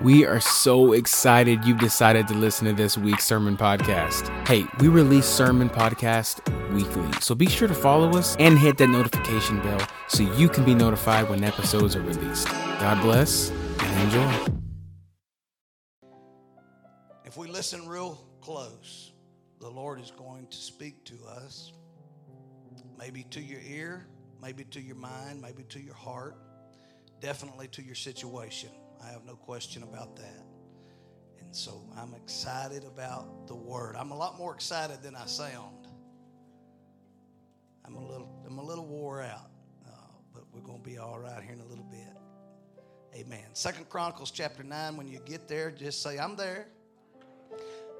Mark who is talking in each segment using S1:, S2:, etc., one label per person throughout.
S1: We are so excited you've decided to listen to this week's sermon podcast. Hey, we release sermon podcast weekly, so be sure to follow us and hit that notification bell so you can be notified when episodes are released. God bless and enjoy.
S2: If we listen real close, the Lord is going to speak to us, maybe to your ear, maybe to your mind, maybe to your heart, definitely to your situation. I have no question about that. And so I'm excited about the word. I'm a lot more excited than I sound. I'm a little, I'm a little wore out, uh, but we're going to be all right here in a little bit. Amen. Second Chronicles chapter 9, when you get there, just say, I'm there.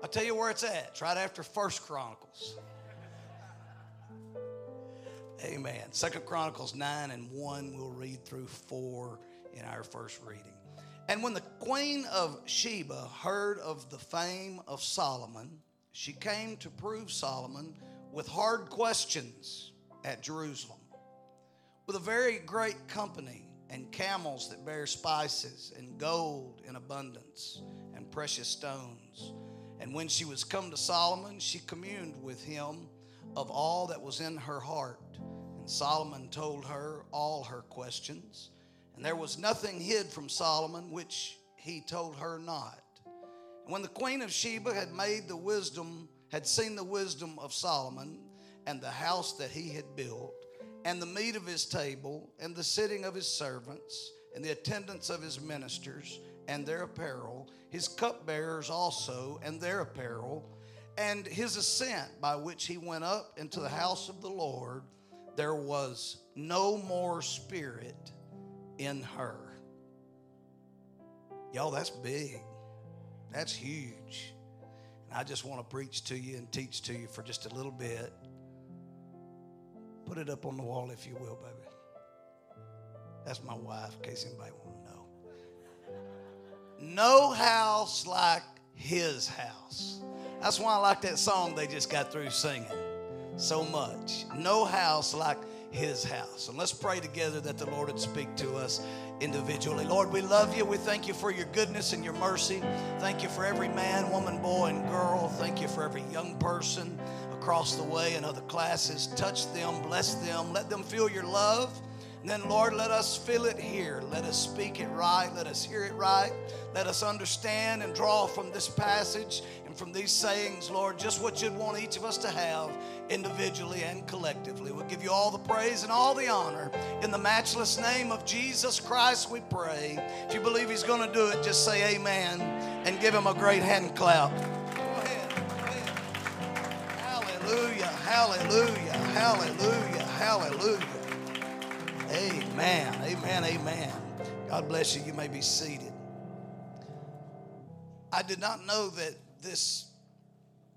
S2: I'll tell you where it's at. It's right after First Chronicles. Amen. Second Chronicles 9 and 1, we'll read through 4 in our first reading. And when the queen of Sheba heard of the fame of Solomon, she came to prove Solomon with hard questions at Jerusalem, with a very great company and camels that bear spices and gold in abundance and precious stones. And when she was come to Solomon, she communed with him of all that was in her heart. And Solomon told her all her questions. And there was nothing hid from Solomon which he told her not. And when the queen of Sheba had made the wisdom, had seen the wisdom of Solomon and the house that he had built, and the meat of his table, and the sitting of his servants, and the attendance of his ministers, and their apparel, his cupbearers also, and their apparel, and his ascent by which he went up into the house of the Lord, there was no more spirit in her. Y'all, that's big. That's huge. And I just want to preach to you and teach to you for just a little bit. Put it up on the wall if you will, baby. That's my wife, in case anybody want to know. No house like his house. That's why I like that song they just got through singing so much. No house like his house. And let's pray together that the Lord would speak to us individually. Lord, we love you. We thank you for your goodness and your mercy. Thank you for every man, woman, boy, and girl. Thank you for every young person across the way in other classes. Touch them, bless them, let them feel your love. Then, Lord, let us feel it here. Let us speak it right. Let us hear it right. Let us understand and draw from this passage and from these sayings, Lord, just what you'd want each of us to have individually and collectively. We'll give you all the praise and all the honor. In the matchless name of Jesus Christ, we pray. If you believe He's going to do it, just say amen and give Him a great hand clap. Go ahead. Go ahead. Hallelujah. Hallelujah. Hallelujah. Hallelujah. Amen. Amen. Amen. God bless you. You may be seated. I did not know that this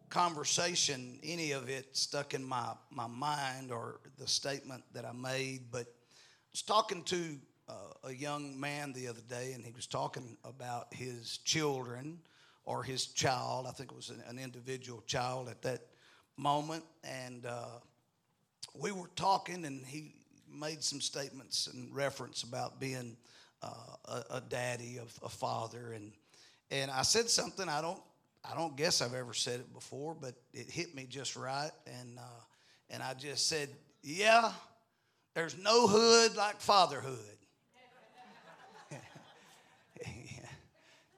S2: conversation, any of it, stuck in my, my mind or the statement that I made, but I was talking to uh, a young man the other day, and he was talking about his children or his child. I think it was an, an individual child at that moment. And uh, we were talking, and he made some statements and reference about being uh, a, a, daddy, a, a father, and and I said something I don't I don't guess I've ever said it before, but it hit me just right, and uh, and I just said, yeah, there's no hood like fatherhood.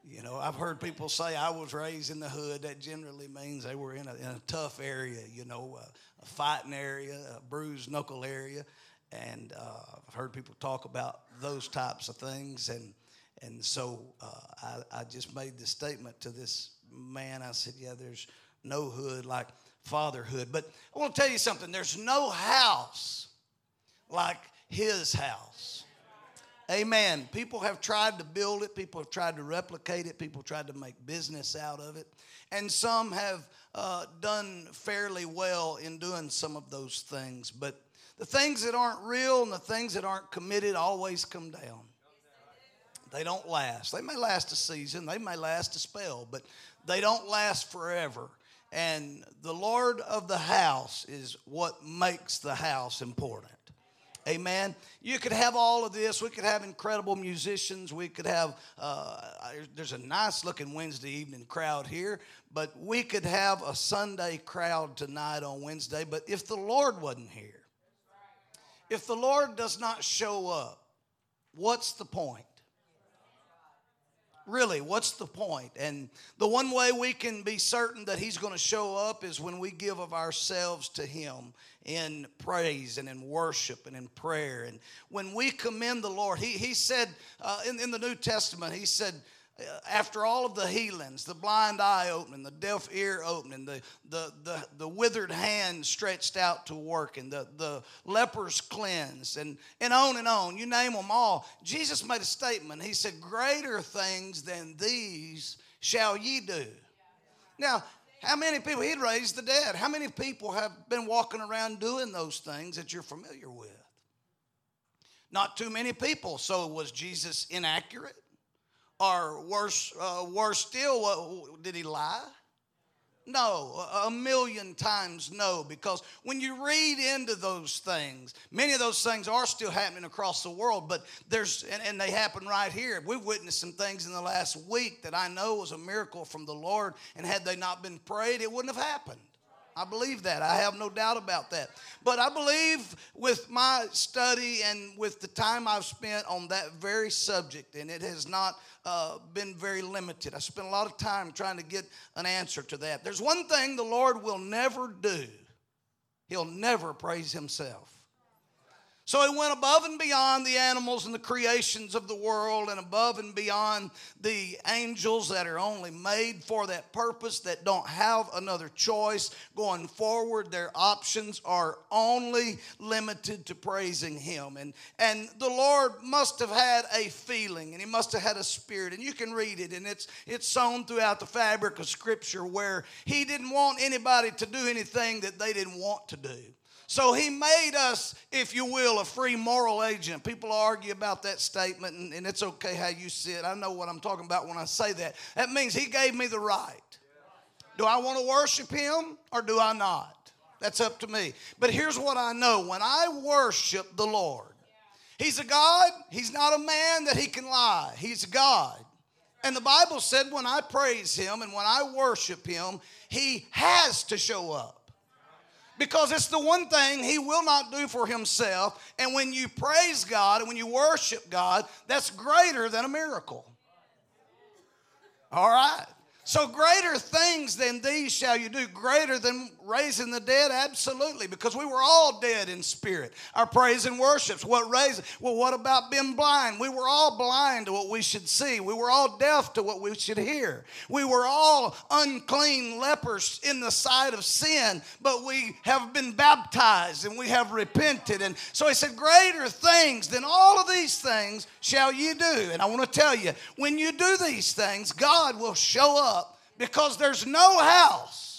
S2: you know, I've heard people say I was raised in the hood. That generally means they were in a, in a tough area, you know, uh, a fighting area, a bruised knuckle area and uh, I've heard people talk about those types of things, and and so uh, I, I just made the statement to this man. I said, "Yeah, there's no hood like fatherhood, but I want to tell you something. There's no house like His house." Amen. People have tried to build it, people have tried to replicate it, people tried to make business out of it, and some have uh, done fairly well in doing some of those things. But the things that aren't real and the things that aren't committed always come down. They don't last. They may last a season, they may last a spell, but they don't last forever. And the Lord of the house is what makes the house important. Amen. You could have all of this. We could have incredible musicians. We could have, uh, there's a nice looking Wednesday evening crowd here, but we could have a Sunday crowd tonight on Wednesday. But if the Lord wasn't here, if the Lord does not show up, what's the point? Really, what's the point? And the one way we can be certain that He's going to show up is when we give of ourselves to Him in praise and in worship and in prayer. And when we commend the Lord, He, he said uh, in, in the New Testament, He said, Uh, after all of the healings, the blind eye opening, the deaf ear opening, the, the, the, the withered hand stretched out to work, and the, the lepers cleansed, and, and on and on, you name them all, Jesus made a statement. He said, Greater things than these shall ye do. Now, how many people, he'd raised the dead. How many people have been walking around doing those things that you're familiar with? Not too many people. So was Jesus inaccurate? Or worse, uh, worse still, what, did he lie? No, a million times no, because when you read into those things, many of those things are still happening across the world, but there's, and, and, they happen right here. We've witnessed some things in the last week that I know was a miracle from the Lord, and had they not been prayed, it wouldn't have happened. I believe that. I have no doubt about that. But I believe with my study and with the time I've spent on that very subject, and it has not uh, been very limited. I spent a lot of time trying to get an answer to that. There's one thing the Lord will never do He'll never praise Himself. So he went above and beyond the animals and the creations of the world and above and beyond the angels that are only made for that purpose, that don't have another choice going forward. Their options are only limited to praising him. And, and the Lord must have had a feeling and he must have had a spirit. And you can read it, and it's, it's sown throughout the fabric of Scripture where he didn't want anybody to do anything that they didn't want to do. So he made us, if you will, a free moral agent. People argue about that statement, and, and, it's okay how you see it. I know what I'm talking about when I say that. That means he gave me the right. Do I want to worship him or do I not? That's up to me. But here's what I know when I worship the Lord, He's a God, He's not a man that He can lie. He's God. And the Bible said when I praise Him and when I worship Him, He has to show up because it's the one thing he will not do for himself. And when you praise God and when you worship God, that's greater than a miracle. All right? So, greater things than these shall you do. Greater than raising the dead? Absolutely, because we were all dead in spirit. Our praise and worships. What raised? Well, what about being blind? We were all blind to what we should see. We were all deaf to what we should hear. We were all unclean lepers in the sight of sin, but we have been baptized and we have repented. And so he said, Greater things than all of these things shall you do. And I want to tell you, when you do these things, God will show up because there's no house.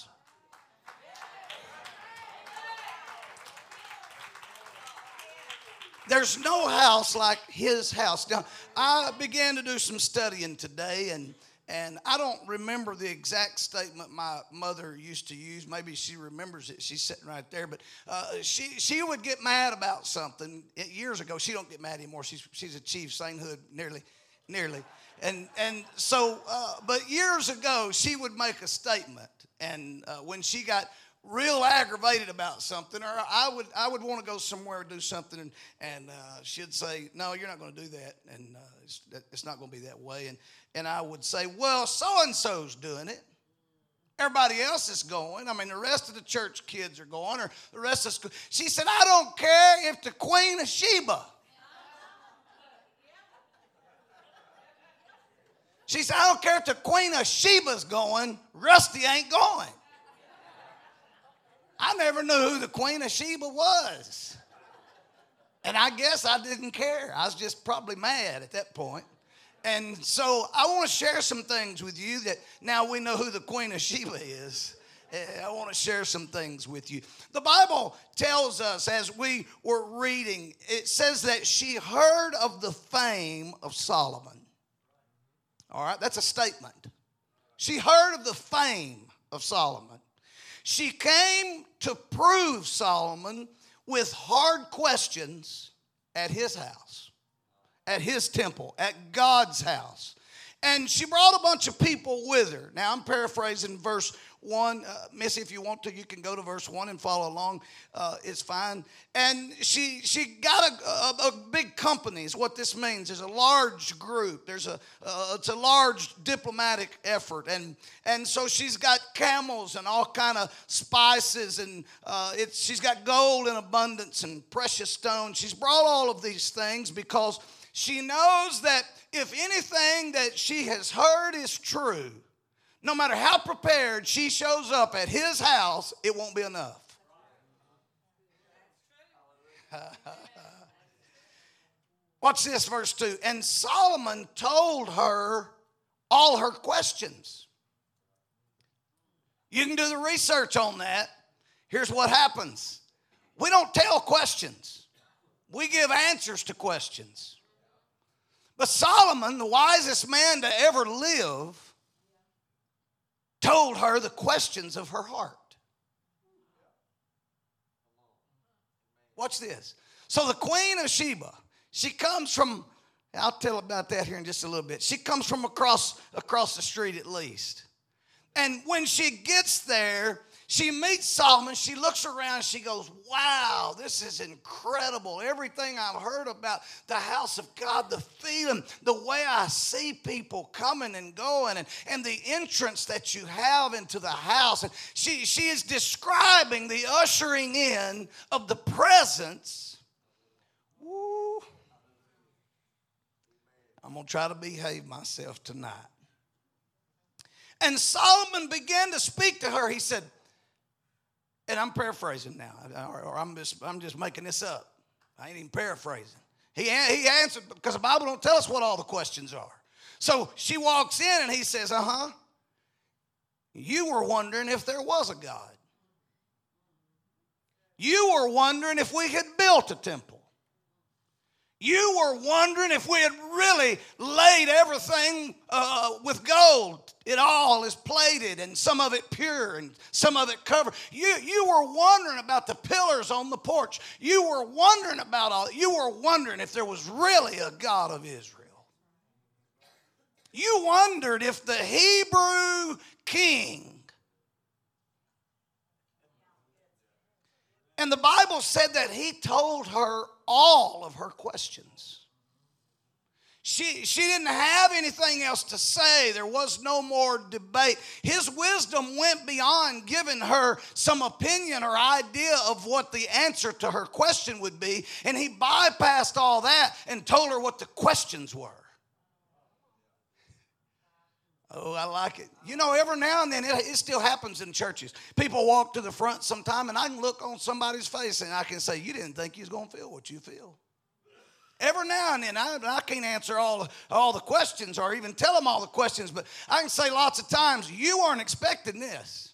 S2: There's no house like his house. Now, I began to do some studying today, and, and I don't remember the exact statement my mother used to use. Maybe she remembers it. She's sitting right there. But uh, she, she would get mad about something years ago. She don't get mad anymore. She's, she's achieved sainthood nearly, nearly. And, and so, uh, but years ago, she would make a statement. And uh, when she got real aggravated about something, or I would, I would want to go somewhere and do something, and, and uh, she'd say, No, you're not going to do that. And uh, it's, it's not going to be that way. And, and I would say, Well, so and so's doing it. Everybody else is going. I mean, the rest of the church kids are going, or the rest of school. She said, I don't care if the Queen of Sheba She said, I don't care if the Queen of Sheba's going, Rusty ain't going. I never knew who the Queen of Sheba was. And I guess I didn't care. I was just probably mad at that point. And so I want to share some things with you that now we know who the Queen of Sheba is. Eh, I want to share some things with you. The Bible tells us as we were reading, it says that she heard of the fame of Solomon. All right, that's a statement. She heard of the fame of Solomon. She came to prove Solomon with hard questions at his house, at his temple, at God's house. And she brought a bunch of people with her. Now, I'm paraphrasing verse 1. Uh, Missy, if you want to, you can go to verse 1 and follow along. Uh, it's fine. And she, she got a, a, a, big company, is what this means. There's a large group. There's a, uh, it's a large diplomatic effort. And, and so she's got camels and all kind of spices. And uh, she's got gold in abundance and precious stones. She's brought all of these things because she knows that if anything that she has heard is true, no matter how prepared she shows up at his house, it won't be enough. Watch this, verse 2. And Solomon told her all her questions. You can do the research on that. Here's what happens we don't tell questions, we give answers to questions. But Solomon, the wisest man to ever live, told her the questions of her heart. Watch this. So the queen of Sheba, she comes from, I'll tell about that here in just a little bit. She comes from across across the street at least. And when she gets there, she meets Solomon. She looks around. She goes, Wow, this is incredible. Everything I've heard about the house of God, the feeling, the way I see people coming and going, and, and the entrance that you have into the house. And she, she is describing the ushering in of the presence. Woo. I'm going to try to behave myself tonight. And Solomon began to speak to her. He said, and I'm paraphrasing now, or I'm just, I'm just making this up. I ain't even paraphrasing. He, he answered because the Bible don't tell us what all the questions are. So she walks in and he says, Uh huh. You were wondering if there was a God. You were wondering if we had built a temple. You were wondering if we had really laid everything uh, with gold. It all is plated and some of it pure and some of it covered. You, you were wondering about the pillars on the porch. You were wondering about all. You were wondering if there was really a God of Israel. You wondered if the Hebrew king And the Bible said that he told her all of her questions. She, she didn't have anything else to say. There was no more debate. His wisdom went beyond giving her some opinion or idea of what the answer to her question would be, and he bypassed all that and told her what the questions were. Oh, I like it. You know, every now and then it, it, still happens in churches. People walk to the front sometime, and I can look on somebody's face and I can say, You didn't think you was going to feel what you feel. Every now and then, I, I can't answer all, all the questions or even tell them all the questions, but I can say lots of times, You weren't expecting this.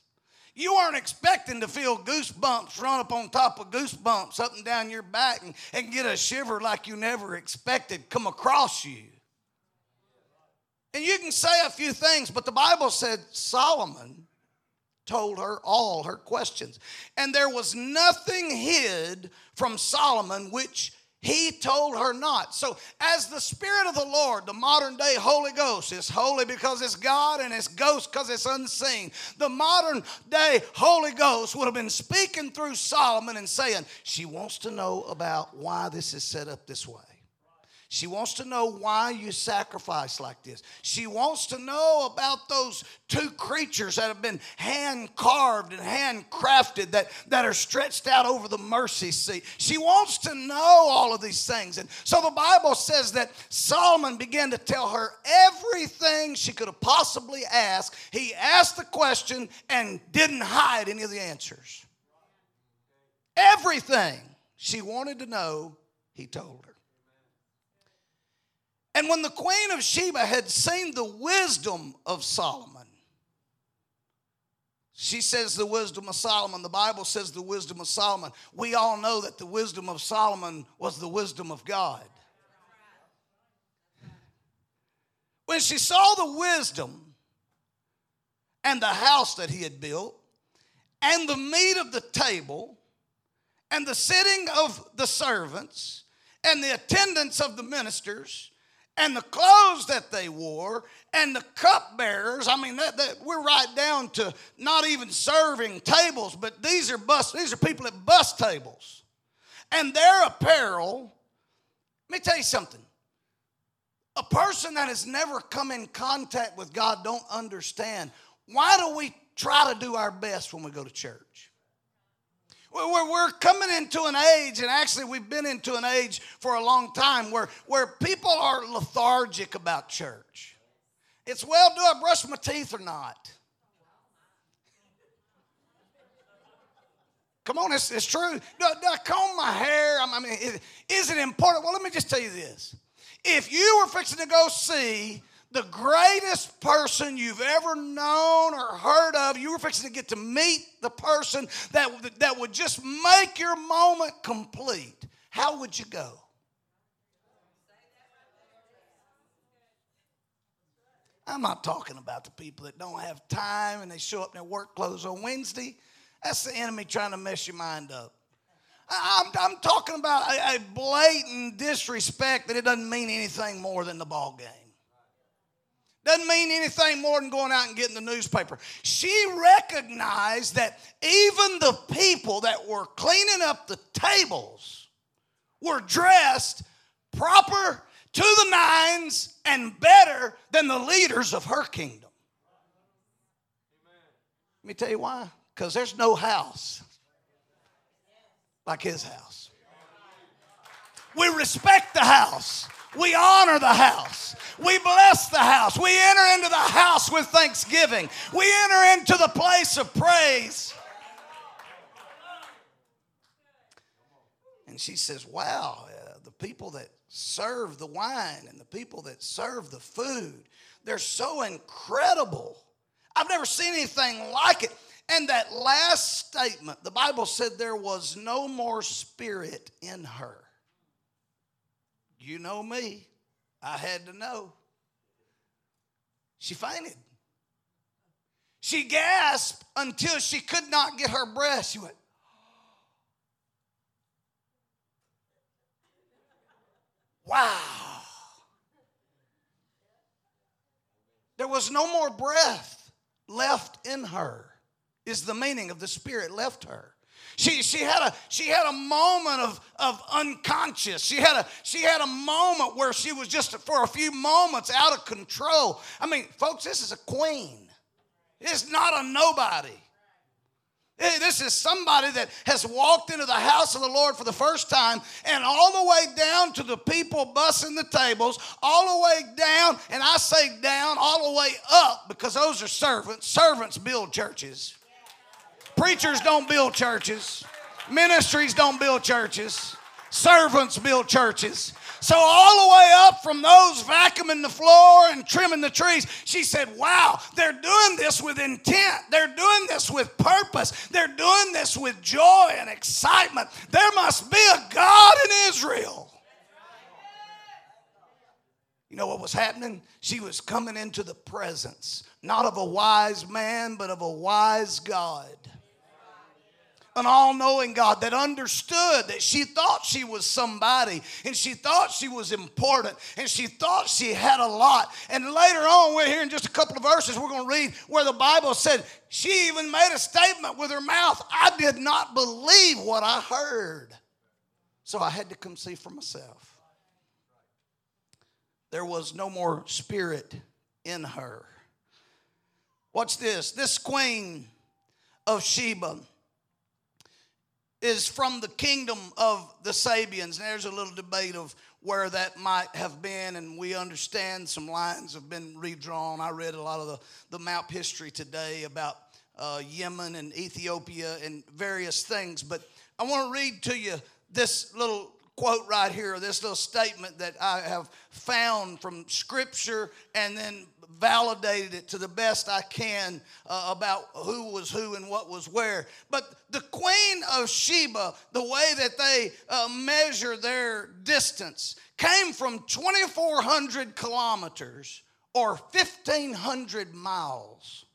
S2: You weren't expecting to feel goosebumps run up on top of goosebumps up and down your back and, and get a shiver like you never expected come across you. And you can say a few things, but the Bible said Solomon told her all her questions. And there was nothing hid from Solomon which he told her not. So, as the Spirit of the Lord, the modern day Holy Ghost is holy because it's God and it's ghost because it's unseen. The modern day Holy Ghost would have been speaking through Solomon and saying, She wants to know about why this is set up this way. She wants to know why you sacrifice like this. She wants to know about those two creatures that have been hand carved and hand crafted that, that are stretched out over the mercy seat. She wants to know all of these things. And so the Bible says that Solomon began to tell her everything she could have possibly asked. He asked the question and didn't hide any of the answers. Everything she wanted to know, he told her. And when the queen of Sheba had seen the wisdom of Solomon, she says the wisdom of Solomon. The Bible says the wisdom of Solomon. We all know that the wisdom of Solomon was the wisdom of God. When she saw the wisdom and the house that he had built, and the meat of the table, and the sitting of the servants, and the attendance of the ministers and the clothes that they wore and the cupbearers. I mean that, that, we're right down to not even serving tables but these are bus these are people at bus tables. And their apparel let me tell you something. A person that has never come in contact with god don't understand. Why do we try to do our best when we go to church we're, we're coming into an age, and actually, we've been into an age for a long time where, where people are lethargic about church. It's well, do I brush my teeth or not? Come on, it's, it's true. Do, do I comb my hair? I mean, is it important? Well, let me just tell you this. If you were fixing to go see the greatest person you've ever known or heard of, you were fixing to get to meet the person that, that would just make your moment complete, how would you go? I'm not talking about the people that don't have time and they show up in their work clothes on Wednesday. That's the enemy trying to mess your mind up. I'm, I'm talking about a, a blatant disrespect that it doesn't mean anything more than the ball game. Doesn't mean anything more than going out and getting the newspaper. She recognized that even the people that were cleaning up the tables were dressed proper to the nines and better than the leaders of her kingdom. Let me tell you why. Because there's no house like his house. We respect the house. We honor the house. We bless the house. We enter into the house with thanksgiving. We enter into the place of praise. And she says, Wow, uh, the people that serve the wine and the people that serve the food, they're so incredible. I've never seen anything like it. And that last statement, the Bible said there was no more spirit in her. You know me. I had to know. She fainted. She gasped until she could not get her breath. She went, Wow. There was no more breath left in her, is the meaning of the Spirit left her. She, she, had a, she had a moment of, of unconscious. She had, a, she had a moment where she was just for a few moments out of control. I mean, folks, this is a queen. It's not a nobody. This is somebody that has walked into the house of the Lord for the first time, and all the way down to the people bussing the tables, all the way down, and I say down, all the way up because those are servants. Servants build churches. Preachers don't build churches, ministries don't build churches, servants build churches. So, all the way up from those vacuuming the floor and trimming the trees, she said, Wow, they're doing this with intent. They're doing this with purpose. They're doing this with joy and excitement. There must be a God in Israel. You know what was happening? She was coming into the presence, not of a wise man, but of a wise God an all knowing God that understood that she thought she was somebody and she thought she was important and she thought she had a lot. And later on, we're here in just a couple of verses, we're going to read where the Bible said she even made a statement with her mouth I did not believe what I heard. So I had to come see for myself. There was no more spirit in her. Watch this. This queen of Sheba is from the kingdom of the Sabeans. And there's a little debate of where that might have been, and we understand some lines have been redrawn. I read a lot of the, the map history today about uh, Yemen and Ethiopia and various things. But I want to read to you this little quote right here, this little statement that I have found from Scripture and then validated it to the best I can uh, about who was who and what was where. But the Queen of Sheba, the way that they uh, measure their distance, came from 2,400 kilometers or 1,500 miles.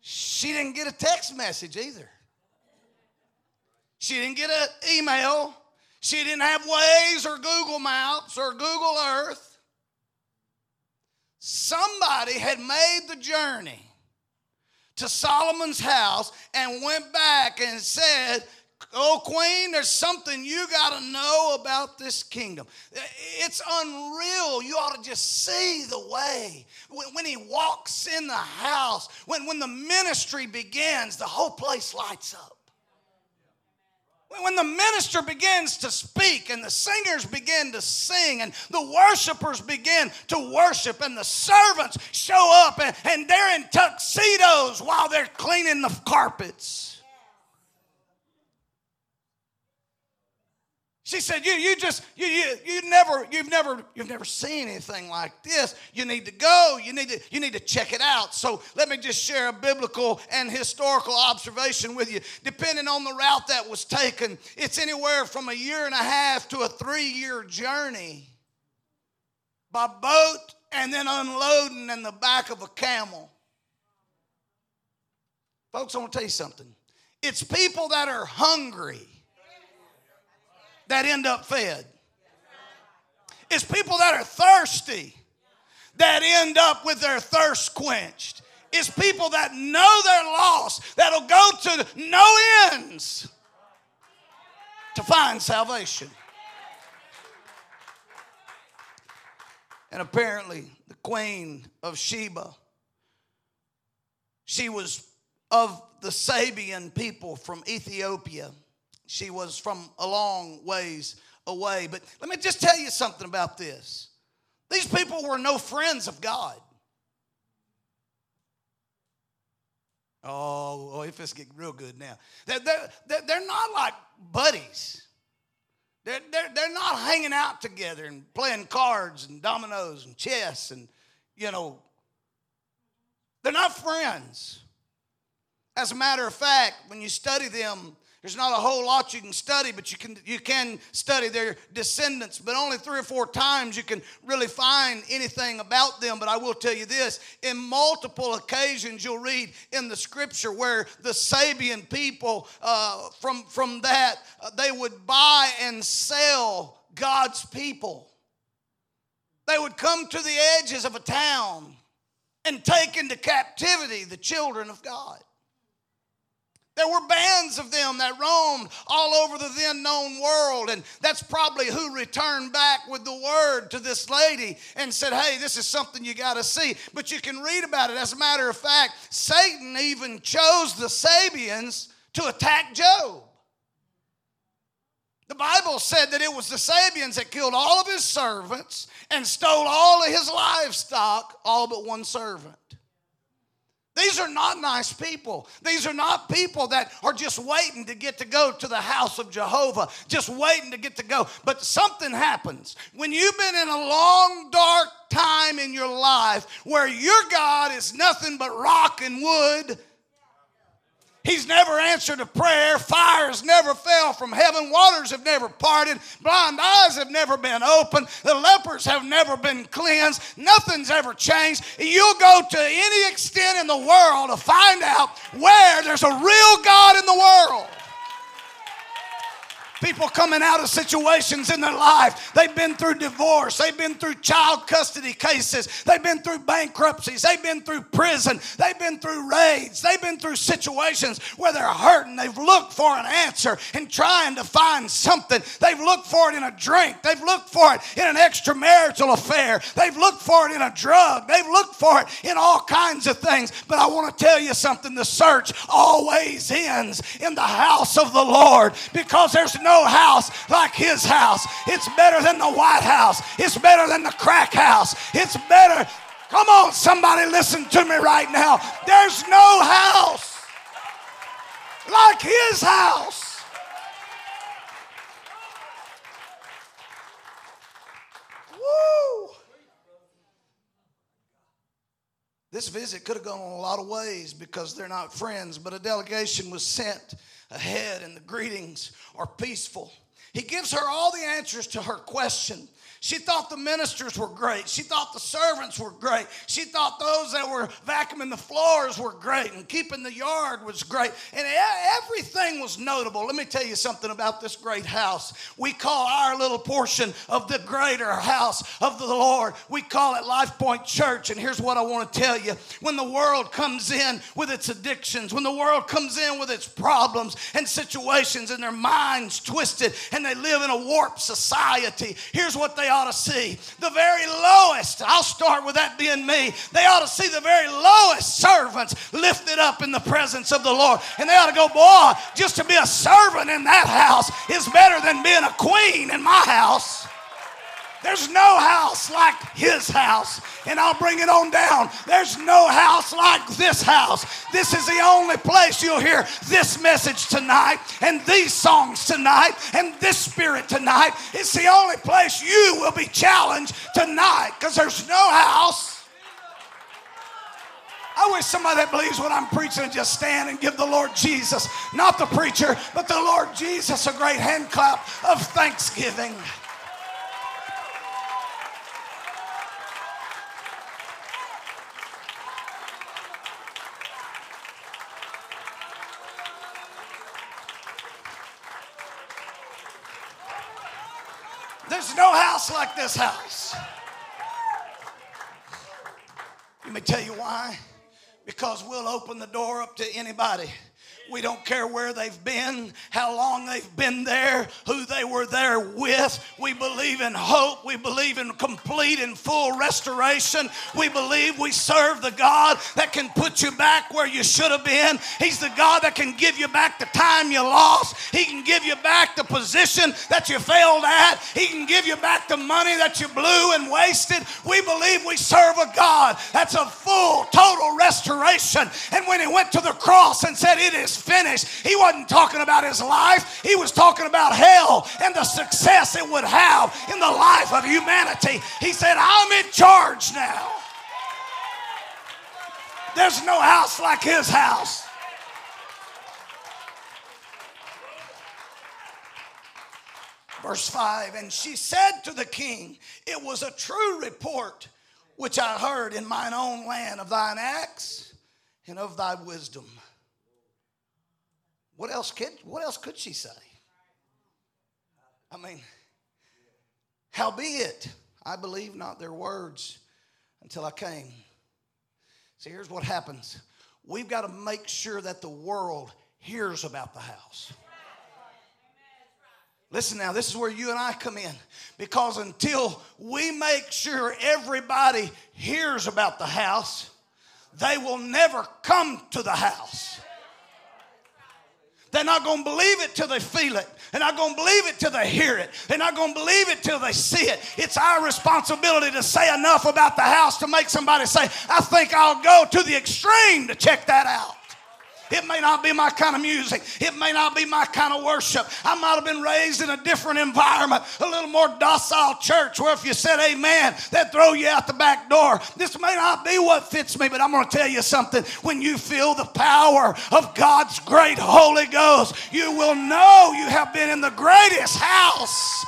S2: She didn't get a text message either. She didn't get an email. She didn't have Waze or Google Maps or Google Earth. Somebody had made the journey to Solomon's house and went back and said, Oh, Queen, there's something you got to know about this kingdom. It's unreal. You ought to just see the way. When, when, he walks in the house, when, when the ministry begins, the whole place lights up. When the minister begins to speak and the singers begin to sing and the worshipers begin to worship and the servants show up and, and they're in tuxedos while they're cleaning the carpets. She said, "You, you just, you, you, you never, you've never, you've never seen anything like this. You need to go. You need to, you need to check it out." So let me just share a biblical and historical observation with you. Depending on the route that was taken, it's anywhere from a year and a half to a three-year journey by boat and then unloading in the back of a camel. Folks, I want to tell you something. It's people that are hungry that end up fed. It's people that are thirsty that end up with their thirst quenched. It's people that know they're lost that'll go to no ends to find salvation. And apparently, the queen of Sheba, she was of the Sabean people from Ethiopia. She was from a long ways away. But let me just tell you something about this. These people were no friends of God. Oh, oh if it's getting real good now. They're, they're, they're not like buddies. They're, they're, they're not hanging out together and playing cards and dominoes and chess and, you know, they're not friends. As a matter of fact, when you study them, there's not a whole lot you can study, but you can you can study their descendants, but only three or four times you can really find anything about them. But I will tell you this: in multiple occasions, you'll read in the scripture where the Sabean people uh, from from that uh, they would buy and sell God's people. They would come to the edges of a town and take into captivity the children of God. There were bands of them that roamed all over the then known world, and that's probably who returned back with the word to this lady and said, Hey, this is something you got to see. But you can read about it. As a matter of fact, Satan even chose the Sabeans to attack Job. The Bible said that it was the Sabeans that killed all of his servants and stole all of his livestock, all but one servant. These are not nice people. These are not people that are just waiting to get to go to the house of Jehovah, just waiting to get to go. But something happens. When you've been in a long, dark time in your life where your God is nothing but rock and wood, He's never answered a prayer. Fires never fell from heaven. Waters have never parted. Blind eyes have never been opened. The lepers have never been cleansed. Nothing's ever changed. You'll go to any extent in the world to find out where there's a real God in the world. People coming out of situations in their life. They've been through divorce. They've been through child custody cases. They've been through bankruptcies. They've been through prison. They've been through raids. They've been through situations where they're hurting. They've looked for an answer and trying to find something. They've looked for it in a drink. They've looked for it in an extramarital affair. They've looked for it in a drug. They've looked for it in all kinds of things. But I want to tell you something the search always ends in the house of the Lord because there's no no house like his house. It's better than the White House. It's better than the crack house. It's better. Come on, somebody listen to me right now. There's no house like his house. Woo! This visit could have gone a lot of ways because they're not friends, but a delegation was sent ahead and the greetings are peaceful. He gives her all the answers to her question. She thought the ministers were great. She thought the servants were great. She thought those that were vacuuming the floors were great and keeping the yard was great. And everything was notable. Let me tell you something about this great house. We call our little portion of the greater house of the Lord, we call it Life Point Church. And here's what I want to tell you when the world comes in with its addictions, when the world comes in with its problems and situations and their minds twisted and they live in a warped society, here's what they they ought to see the very lowest. I'll start with that being me. They ought to see the very lowest servants lifted up in the presence of the Lord. And they ought to go, boy, just to be a servant in that house is better than being a queen in my house. There's no house like his house. And I'll bring it on down. There's no house like this house. This is the only place you'll hear this message tonight and these songs tonight and this spirit tonight. It's the only place you will be challenged tonight because there's no house. I wish somebody that believes what I'm preaching just stand and give the Lord Jesus, not the preacher, but the Lord Jesus a great hand clap of thanksgiving. There's no house like this house. Let me tell you why. Because we'll open the door up to anybody we don't care where they've been, how long they've been there, who they were there with. We believe in hope. We believe in complete and full restoration. We believe we serve the God that can put you back where you should have been. He's the God that can give you back the time you lost. He can give you back the position that you failed at. He can give you back the money that you blew and wasted. We believe we serve a God that's a full, total restoration. And when He went to the cross and said, It is finished, he wasn't talking about his life. He was talking about hell and the success it would have in the life of humanity. He said, I'm in charge now. There's no house like his house. Verse 5 And she said to the king, It was a true report which I heard in mine own land of thine acts and of thy wisdom. What else could, what else could she say? I mean, howbeit, I believe not their words until I came. See, here's what happens we've got to make sure that the world hears about the house. Listen now, this is where you and I come in. Because until we make sure everybody hears about the house, they will never come to the house. They're not going to believe it till they feel it. They're not going to believe it till they hear it. They're not going to believe it till they see it. It's our responsibility to say enough about the house to make somebody say, I think I'll go to the extreme to check that out. It may not be my kind of music. It may not be my kind of worship. I might have been raised in a different environment, a little more docile church where if you said amen, they'd throw you out the back door. This may not be what fits me, but I'm going to tell you something. When you feel the power of God's great Holy Ghost, you will know you have been in the greatest house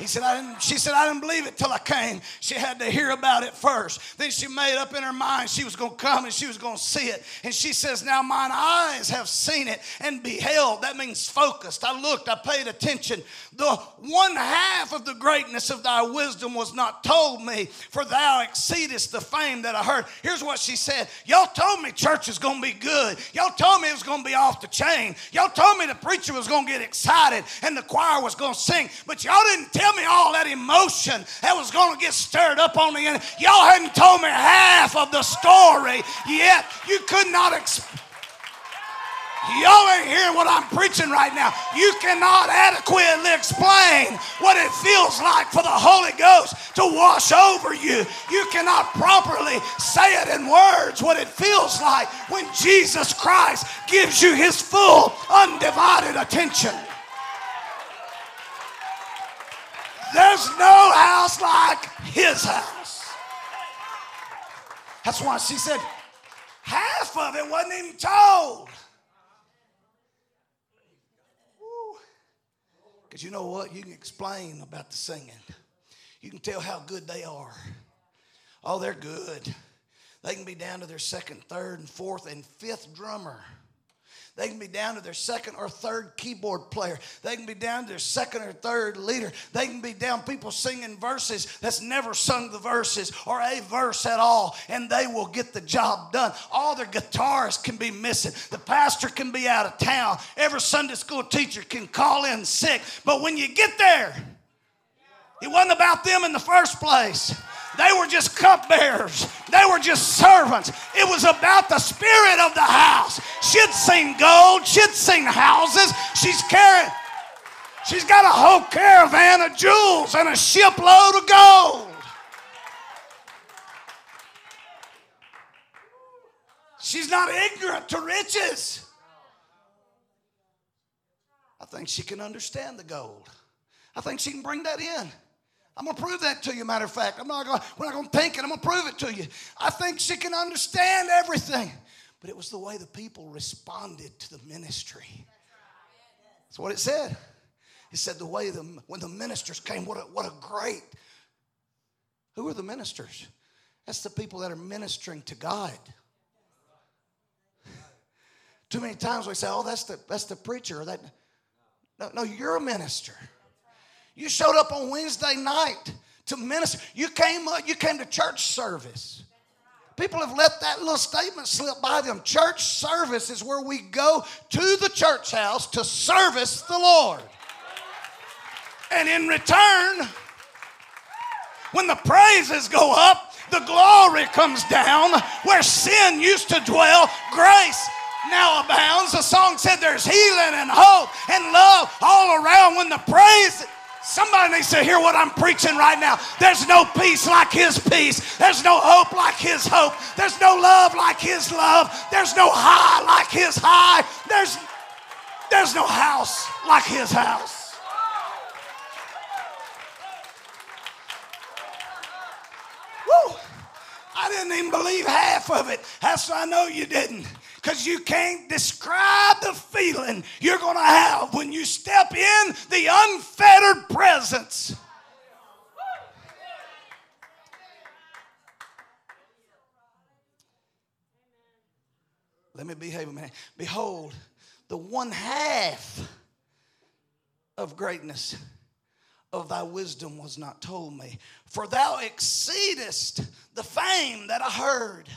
S2: He said, I didn't, she said, I didn't believe it till I came. She had to hear about it first. Then she made up in her mind she was going to come and she was going to see it. And she says, Now mine eyes have seen it and beheld. That means focused. I looked, I paid attention. The one half of the greatness of thy wisdom was not told me, for thou exceedest the fame that I heard. Here's what she said Y'all told me church is going to be good. Y'all told me it was going to be off the chain. Y'all told me the preacher was going to get excited and the choir was going to sing. But y'all didn't tell me all that emotion that was going to get stirred up on the end. Y'all hadn't told me half of the story yet. You could not explain. Y'all ain't hearing what I'm preaching right now. You cannot adequately explain what it feels like for the Holy Ghost to wash over you. You cannot properly say it in words what it feels like when Jesus Christ gives you his full, undivided attention. There's no house like his house. That's why she said, Half of it wasn't even told. Because you know what? You can explain about the singing. You can tell how good they are. Oh, they're good. They can be down to their second, third, and fourth, and fifth drummer. They can be down to their second or third keyboard player. They can be down to their second or third leader. They can be down people singing verses that's never sung the verses or a verse at all, and they will get the job done. All their guitars can be missing. The pastor can be out of town. Every Sunday school teacher can call in sick. But when you get there, it wasn't about them in the first place. They were just cupbearers. They were just servants. It was about the spirit of the house. She'd seen gold. She'd seen houses. She's carrying. She's got a whole caravan of jewels and a shipload of gold. She's not ignorant to riches. I think she can understand the gold. I think she can bring that in. I'm gonna prove that to you. Matter of fact, I'm not gonna. We're not gonna think it. I'm gonna prove it to you. I think she can understand everything, but it was the way the people responded to the ministry. That's what it said. It said the way the when the ministers came. What a, what a great. Who are the ministers? That's the people that are ministering to God. Too many times we say, "Oh, that's the that's the preacher." Or That no, no, you're a minister. You showed up on Wednesday night to minister. You came up, you came to church service. People have let that little statement slip by them. Church service is where we go to the church house to service the Lord. And in return, when the praises go up, the glory comes down. Where sin used to dwell, grace now abounds. The song said there's healing and hope and love all around when the praise Somebody needs to hear what I'm preaching right now. There's no peace like His peace. There's no hope like His hope. There's no love like His love. There's no high like His high. There's, there's no house like His house. Woo! I didn't even believe half of it. That's why I know you didn't because you can't describe the feeling you're going to have when you step in the unfettered presence. Let me behave a minute. Behold, the one half of greatness of thy wisdom was not told me, for thou exceedest the fame that I heard.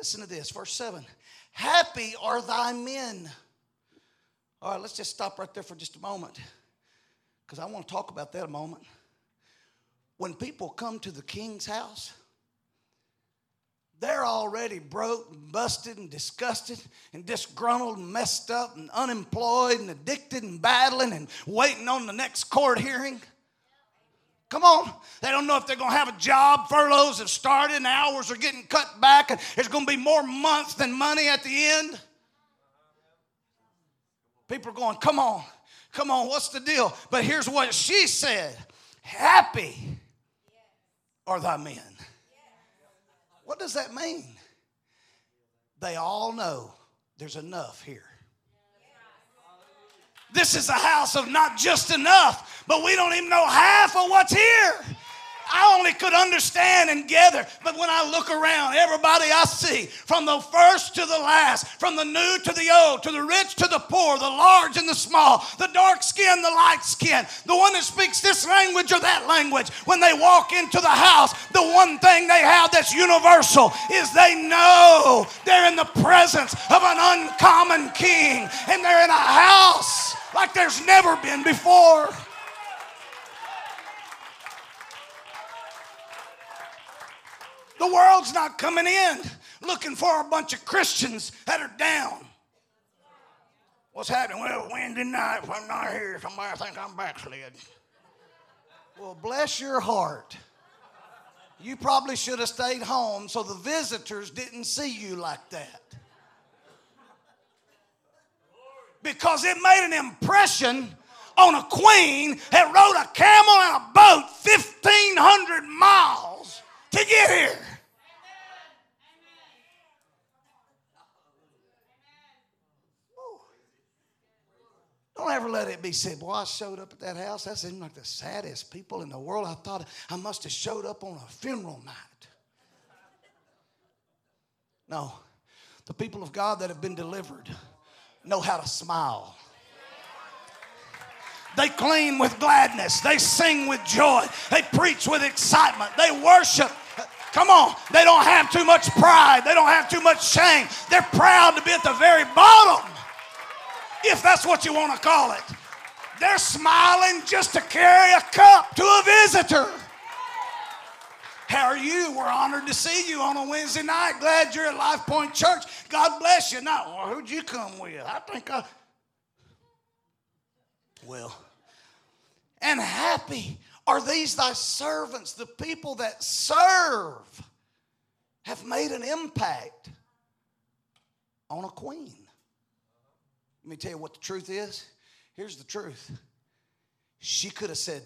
S2: Listen to this, verse 7. Happy are thy men. All right, let's just stop right there for just a moment because I want to talk about that a moment. When people come to the king's house, they're already broke and busted and disgusted and disgruntled and messed up and unemployed and addicted and battling and waiting on the next court hearing. Come on. They don't know if they're going to have a job. Furloughs have started and hours are getting cut back and there's going to be more months than money at the end. People are going, come on, come on, what's the deal? But here's what she said Happy are thy men. What does that mean? They all know there's enough here. This is a house of not just enough, but we don't even know half of what's here. I only could understand and gather. But when I look around, everybody I see, from the first to the last, from the new to the old, to the rich to the poor, the large and the small, the dark skin, the light skin, the one that speaks this language or that language, when they walk into the house, the one thing they have that's universal is they know they're in the presence of an uncommon king and they're in a house like there's never been before. The world's not coming in looking for a bunch of Christians that are down. What's happening? Well, Wednesday night, if I'm not here, somebody think I'm backslid. Well, bless your heart. You probably should have stayed home so the visitors didn't see you like that. because it made an impression on a queen that rode a camel and a boat 1,500 miles to get here. Don't ever let it be said, Boy, I showed up at that house. That seemed like the saddest people in the world. I thought I must have showed up on a funeral night. No, the people of God that have been delivered know how to smile. They clean with gladness. They sing with joy. They preach with excitement. They worship. Come on. They don't have too much pride. They don't have too much shame. They're proud to be at the very bottom, if that's what you want to call it. They're smiling just to carry a cup to a visitor. How are you? We're honored to see you on a Wednesday night. Glad you're at Life Point Church. God bless you. Now, well, who'd you come with? I think I. Well, and happy are these thy servants, the people that serve, have made an impact on a queen. Let me tell you what the truth is. Here's the truth. She could have said,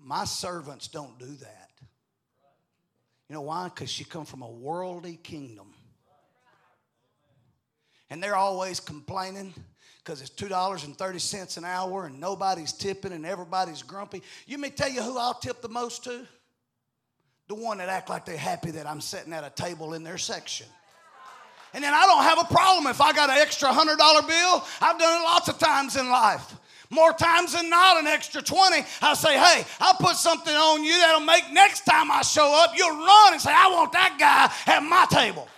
S2: My servants don't do that. You know why? Because she come from a worldly kingdom. And they're always complaining because it's $2.30 an hour and nobody's tipping and everybody's grumpy. You may tell you who I'll tip the most to? The one that act like they're happy that I'm sitting at a table in their section. And then I don't have a problem if I got an extra $100 bill. I've done it lots of times in life. More times than not, an extra 20. I say, hey, I'll put something on you that'll make next time I show up, you'll run and say, I want that guy at my table.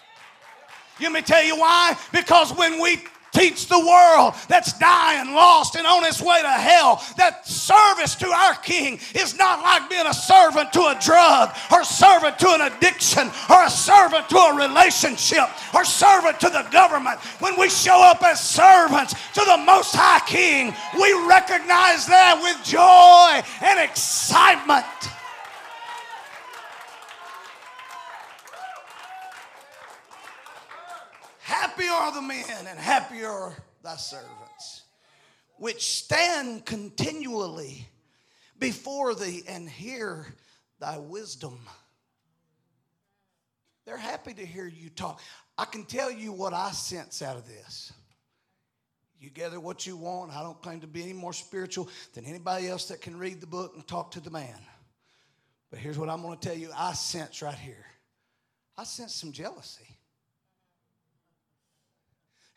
S2: Let me tell you why. Because when we teach the world that's dying, lost, and on its way to hell that service to our King is not like being a servant to a drug or servant to an addiction or a servant to a relationship or servant to the government. When we show up as servants to the Most High King, we recognize that with joy and excitement. Happy are the men, and happy are thy servants, which stand continually before thee and hear thy wisdom. They're happy to hear you talk. I can tell you what I sense out of this. You gather what you want. I don't claim to be any more spiritual than anybody else that can read the book and talk to the man. But here's what I'm going to tell you I sense right here I sense some jealousy.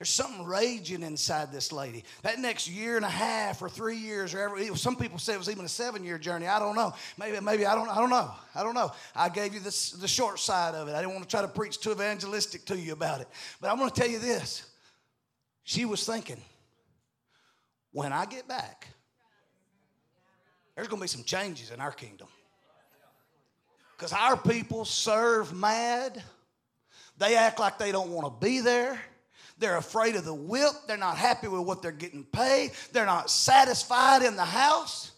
S2: There's something raging inside this lady. That next year and a half or three years, or ever, some people say it was even a seven-year journey. I don't know. Maybe, maybe I don't. I don't know. I don't know. I gave you this, the short side of it. I didn't want to try to preach too evangelistic to you about it. But I'm going to tell you this. She was thinking, when I get back, there's going to be some changes in our kingdom. Because our people serve mad. They act like they don't want to be there. They're afraid of the whip. They're not happy with what they're getting paid. They're not satisfied in the house.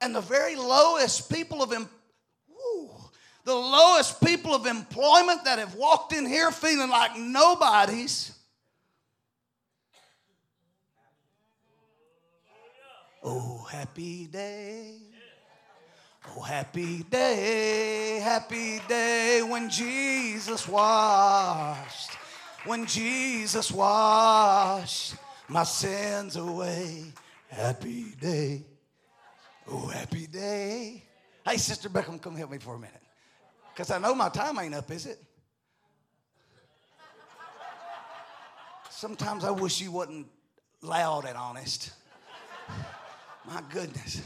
S2: And the very lowest people of the lowest people of employment that have walked in here feeling like nobodies. Oh, happy day. Oh, happy day, happy day when Jesus washed when Jesus washed my sins away. Happy day. Oh, happy day. Hey, Sister Beckham, come help me for a minute. Because I know my time ain't up, is it? Sometimes I wish you wasn't loud and honest. My goodness.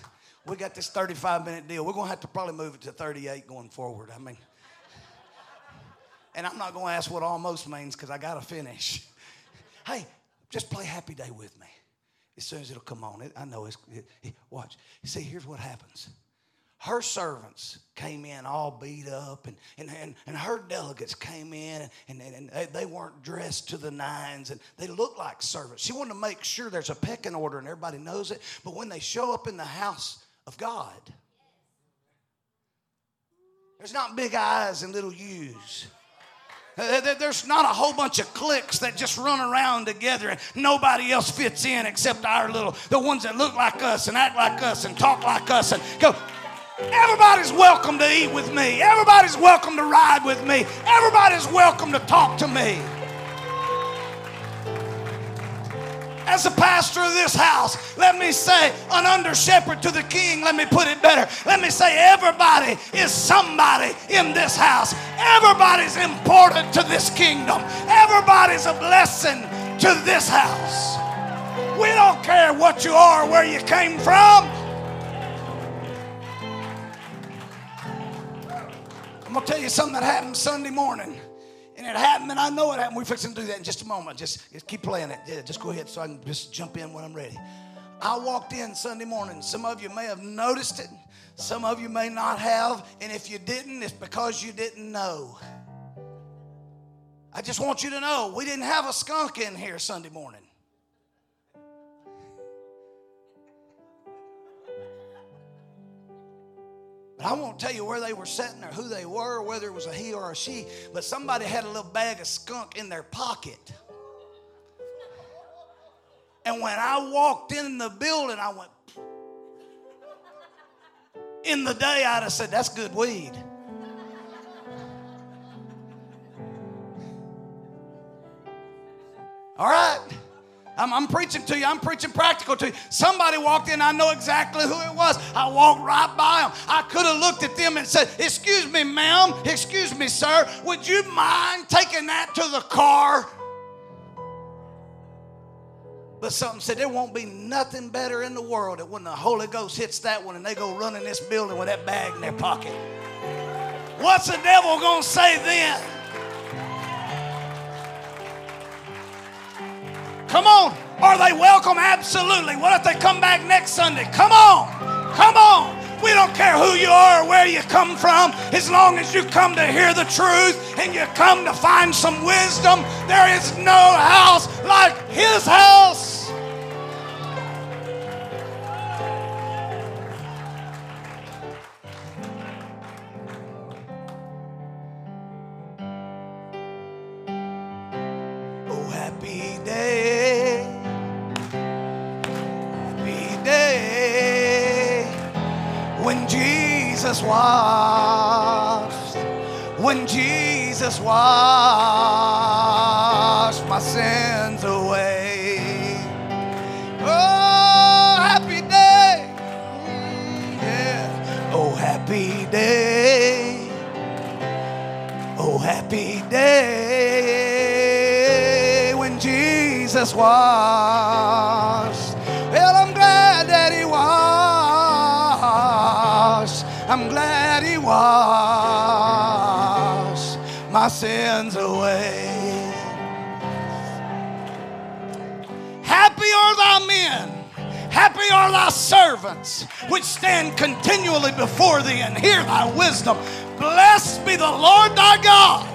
S2: We got this 35 minute deal. We're going to have to probably move it to 38 going forward. I mean, and I'm not going to ask what almost means because I got to finish. hey, just play Happy Day with me. As soon as it'll come on, it, I know it's. It, it, watch. See, here's what happens. Her servants came in all beat up, and, and, and, and her delegates came in, and, and, and they weren't dressed to the nines, and they looked like servants. She wanted to make sure there's a pecking order and everybody knows it. But when they show up in the house of God, there's not big eyes and little U's. Uh, there's not a whole bunch of cliques that just run around together and nobody else fits in except our little, the ones that look like us and act like us and talk like us and go. Everybody's welcome to eat with me. Everybody's welcome to ride with me. Everybody's welcome to talk to me. As a pastor of this house, let me say, an under shepherd to the king, let me put it better. Let me say, everybody is somebody in this house. Everybody's important to this kingdom. Everybody's a blessing to this house. We don't care what you are, where you came from. I'm going to tell you something that happened Sunday morning. And it happened, and I know it happened. We're fixing to do that in just a moment. Just, just keep playing it. Yeah, just go ahead so I can just jump in when I'm ready. I walked in Sunday morning. Some of you may have noticed it, some of you may not have. And if you didn't, it's because you didn't know. I just want you to know we didn't have a skunk in here Sunday morning. But I won't tell you where they were sitting or who they were, whether it was a he or a she, but somebody had a little bag of skunk in their pocket. And when I walked in the building, I went, in the day, I'd have said, that's good weed. All right. I'm, I'm, preaching to you. I'm preaching practical to you. Somebody walked in. I know exactly who it was. I walked right by them. I could have looked at them and said, Excuse me, ma'am. Excuse me, sir. Would you mind taking that to the car? But something said there won't be nothing better in the world than when the Holy Ghost hits that one and they go running this building with that bag in their pocket. What's the devil going to say then? Come on. Are they welcome? Absolutely. What if they come back next Sunday? Come on. Come on. We don't care who you are or where you come from, as long as you come to hear the truth and you come to find some wisdom. There is no house like His house. Jesus washed, when Jesus washed my sins away. Oh, happy day. Mm, Yeah. Oh, happy day. Oh, happy day when Jesus washed. I'm glad He washed my sins away. Happy are thy men. Happy are thy servants, which stand continually before thee and hear thy wisdom. Blessed be the Lord thy God.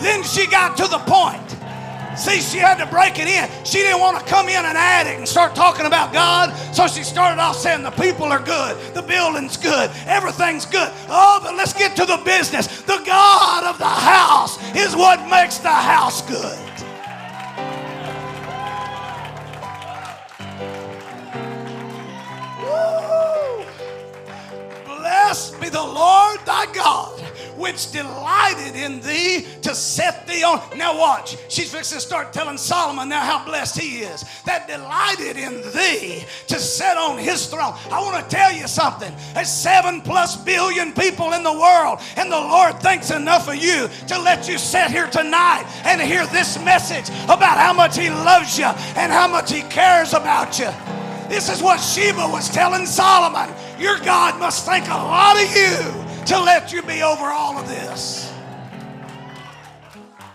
S2: Then she got to the point. See, she had to break it in. She didn't want to come in an attic and start talking about God. So she started off saying the people are good, the building's good, everything's good. Oh, but let's get to the business. The God of the house is what makes the house good. Woo! Blessed be the Lord thy God, which delighted in thee to set thee on. Now, watch. She's fixing to start telling Solomon now how blessed he is. That delighted in thee to set on his throne. I want to tell you something. There's seven plus billion people in the world, and the Lord thinks enough of you to let you sit here tonight and hear this message about how much he loves you and how much he cares about you. This is what Sheba was telling Solomon. Your God must think a lot of you to let you be over all of this.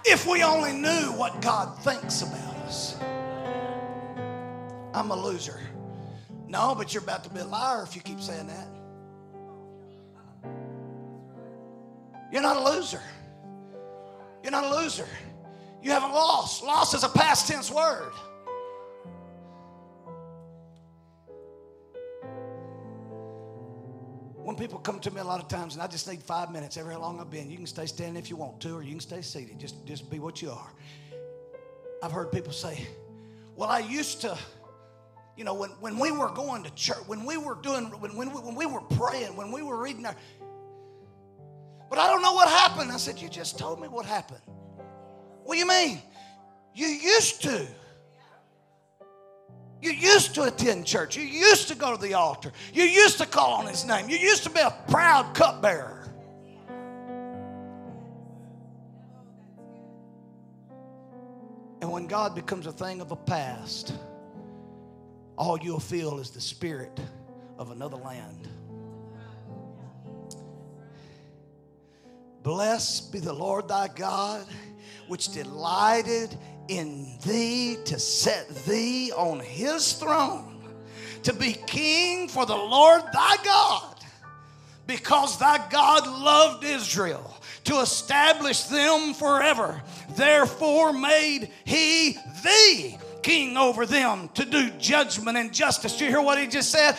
S2: If we only knew what God thinks about us. I'm a loser. No, but you're about to be a liar if you keep saying that. You're not a loser. You're not a loser. You haven't lost. Lost is a past tense word. When people come to me a lot of times, and I just need five minutes, every how long I've been, you can stay standing if you want to, or you can stay seated. Just, just be what you are. I've heard people say, Well, I used to, you know, when, when we were going to church, when we were doing, when, when, we, when we were praying, when we were reading our, but I don't know what happened. I said, You just told me what happened. What do you mean? You used to. You used to attend church. You used to go to the altar. You used to call on his name. You used to be a proud cupbearer. And when God becomes a thing of the past, all you'll feel is the spirit of another land. Blessed be the Lord thy God, which delighted in thee to set thee on his throne, to be king for the Lord thy God, because thy God loved Israel to establish them forever. Therefore made he thee king over them to do judgment and justice. You hear what he just said?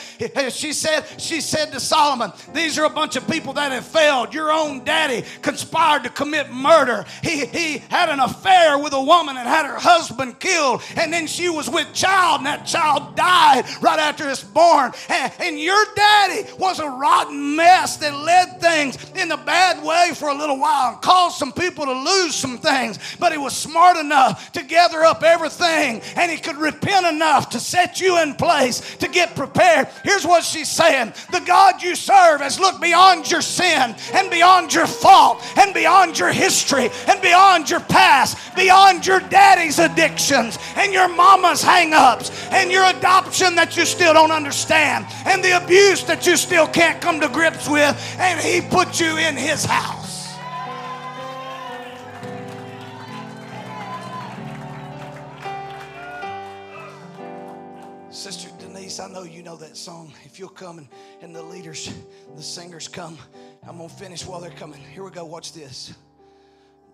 S2: She said, she said to Solomon, These are a bunch of people that have failed. Your own daddy conspired to commit murder. He, he had an affair with a woman and had her husband killed. And then she was with child, and that child died right after it's born. And, and your daddy was a rotten mess that led things in a bad way for a little while and caused some people to lose some things. But he was smart enough to gather up everything and he could repent enough to set you in place to get prepared. Here's what she's saying The God you serve has looked beyond your sin and beyond your fault and beyond your history and beyond your past, beyond your daddy's addictions and your mama's hang ups and your adoption that you still don't understand and the abuse that you still can't come to grips with. And he put you in his house. I know you know that song. If you'll come and, and the leaders, the singers come, I'm going to finish while they're coming. Here we go. Watch this.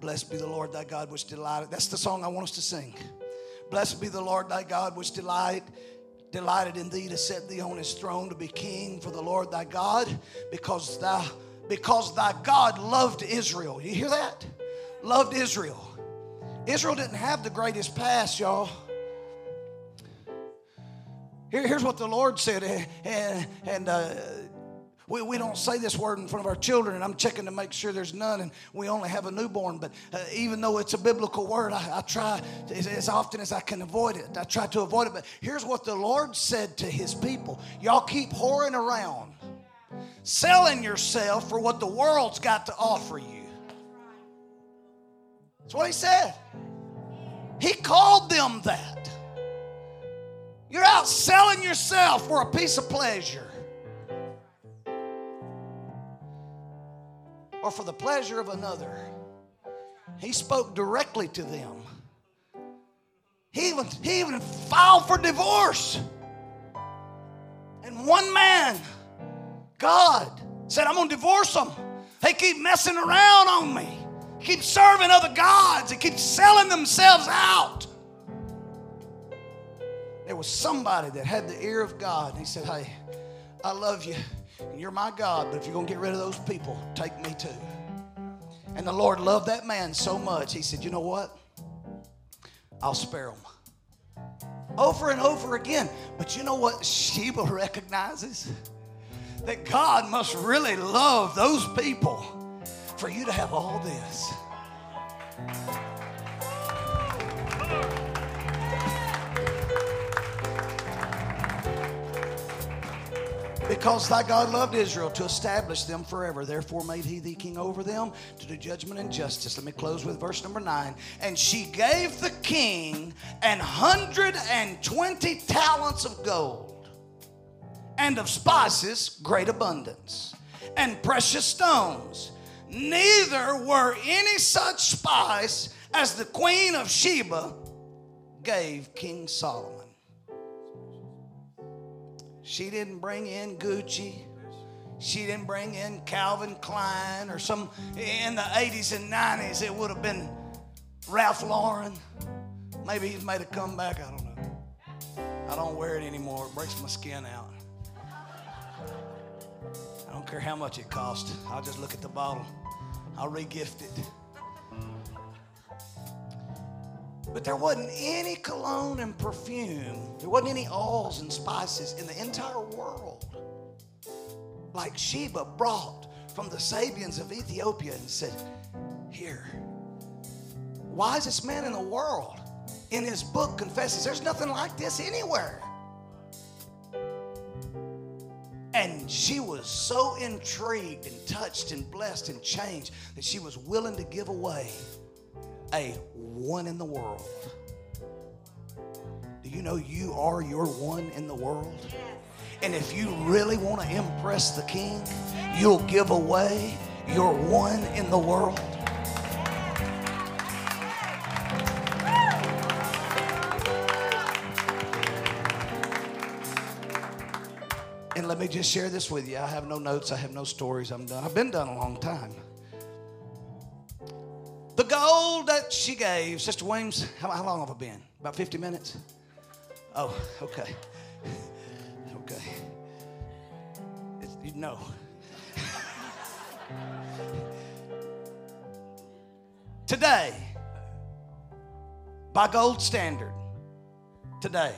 S2: Blessed be the Lord thy God which delighted. That's the song I want us to sing. Blessed be the Lord thy God which delight, delighted in thee to set thee on his throne to be king for the Lord thy God because thou because thy God loved Israel. You hear that? Loved Israel. Israel didn't have the greatest past, y'all. Here, here's what the Lord said, eh, and, and uh, we, we don't say this word in front of our children, and I'm checking to make sure there's none, and we only have a newborn. But uh, even though it's a biblical word, I, I try to, as, as often as I can avoid it. I try to avoid it. But here's what the Lord said to his people Y'all keep whoring around, selling yourself for what the world's got to offer you. That's what he said. He called them that. You're out selling yourself for a piece of pleasure or for the pleasure of another. He spoke directly to them. He even, he even filed for divorce. And one man, God, said, I'm going to divorce them. They keep messing around on me, keep serving other gods, they keep selling themselves out there was somebody that had the ear of God. And he said, Hey, I love you. And you're my God, but if you're going to get rid of those people, take me too. And the Lord loved that man so much, he said, You know what? I'll spare them. Over and over again. But you know what Sheba recognizes? That God must really love those people for you to have all this. Because thy God loved Israel to establish them forever. Therefore made he thee king over them to do judgment and justice. Let me close with verse number nine. And she gave the king an hundred and twenty talents of gold and of spices great abundance and precious stones. Neither were any such spice as the queen of Sheba gave King Solomon. She didn't bring in Gucci. She didn't bring in Calvin Klein or some in the 80s and 90s it would have been Ralph Lauren. Maybe he's made a comeback, I don't know. I don't wear it anymore. It breaks my skin out. I don't care how much it costs. I'll just look at the bottle. I'll regift it. But there wasn't any cologne and perfume, there wasn't any oils and spices in the entire world like Sheba brought from the Sabeans of Ethiopia and said, Here, wisest man in the world in his book confesses there's nothing like this anywhere. And she was so intrigued and touched and blessed and changed that she was willing to give away a one in the world. Do you know you are your one in the world? And if you really want to impress the king, you'll give away your one in the world. And let me just share this with you. I have no notes, I have no stories. I'm done. I've been done a long time. Gold that she gave, Sister Williams, how, how long have I been? About 50 minutes? Oh, okay. Okay. It's, you know. Today, by gold standard, today,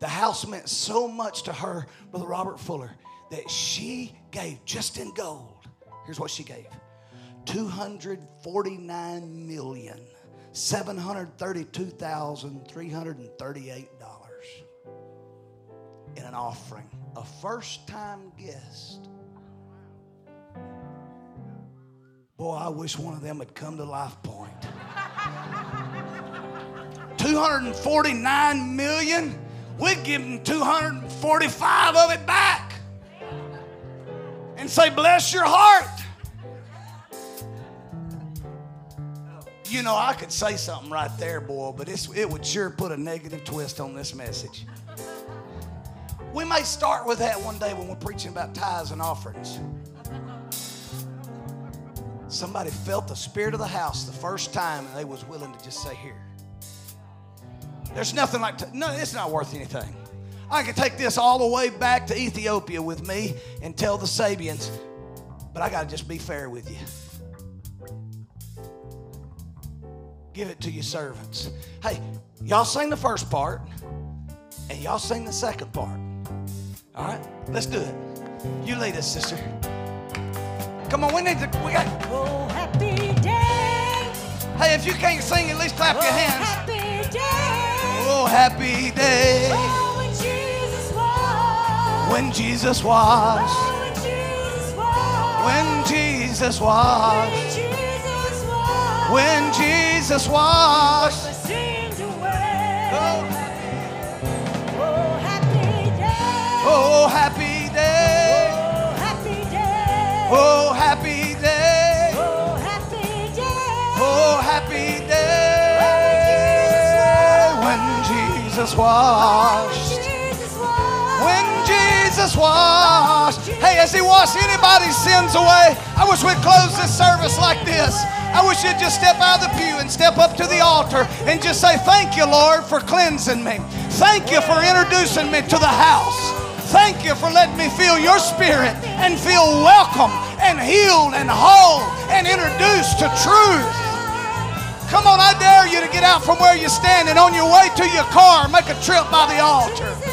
S2: the house meant so much to her, Brother Robert Fuller, that she gave just in gold. Here's what she gave 249 million. $732,338 in an offering. A first time guest. Boy, I wish one of them had come to Life Point. 249 million? We'd give them 245 of it back and say, Bless your heart. You know, I could say something right there, boy, but it would sure put a negative twist on this message. We may start with that one day when we're preaching about tithes and offerings. Somebody felt the spirit of the house the first time and they was willing to just say, Here. There's nothing like, t- no, it's not worth anything. I could take this all the way back to Ethiopia with me and tell the Sabeans, but I got to just be fair with you. Give it to your servants. Hey, y'all sing the first part, and y'all sing the second part. All right, let's do it. You lead us, sister. Come on, we need to. We got.
S3: Oh, happy day.
S2: Hey, if you can't sing, at least clap
S3: oh,
S2: your hands.
S3: Happy day.
S2: Oh, happy day.
S3: Oh, when Jesus was.
S2: When Jesus was.
S3: Oh, when Jesus was.
S2: When Jesus was.
S3: When Jesus was.
S2: When Jesus was.
S3: But seemed away.
S2: Oh,
S3: Oh, happy day.
S2: oh, happy day.
S3: Oh, happy day.
S2: Oh, happy day.
S3: Oh, happy day.
S2: Oh, happy day. When Jesus washed. When Jesus washed. Hey, as he washed anybody's sins away, I wish we'd close this service like this. I wish you'd just step out of the pew and step up to the altar and just say, Thank you, Lord, for cleansing me. Thank you for introducing me to the house. Thank you for letting me feel your spirit and feel welcome and healed and whole and introduced to truth. Come on, I dare you to get out from where you're standing on your way to your car, make a trip by the altar.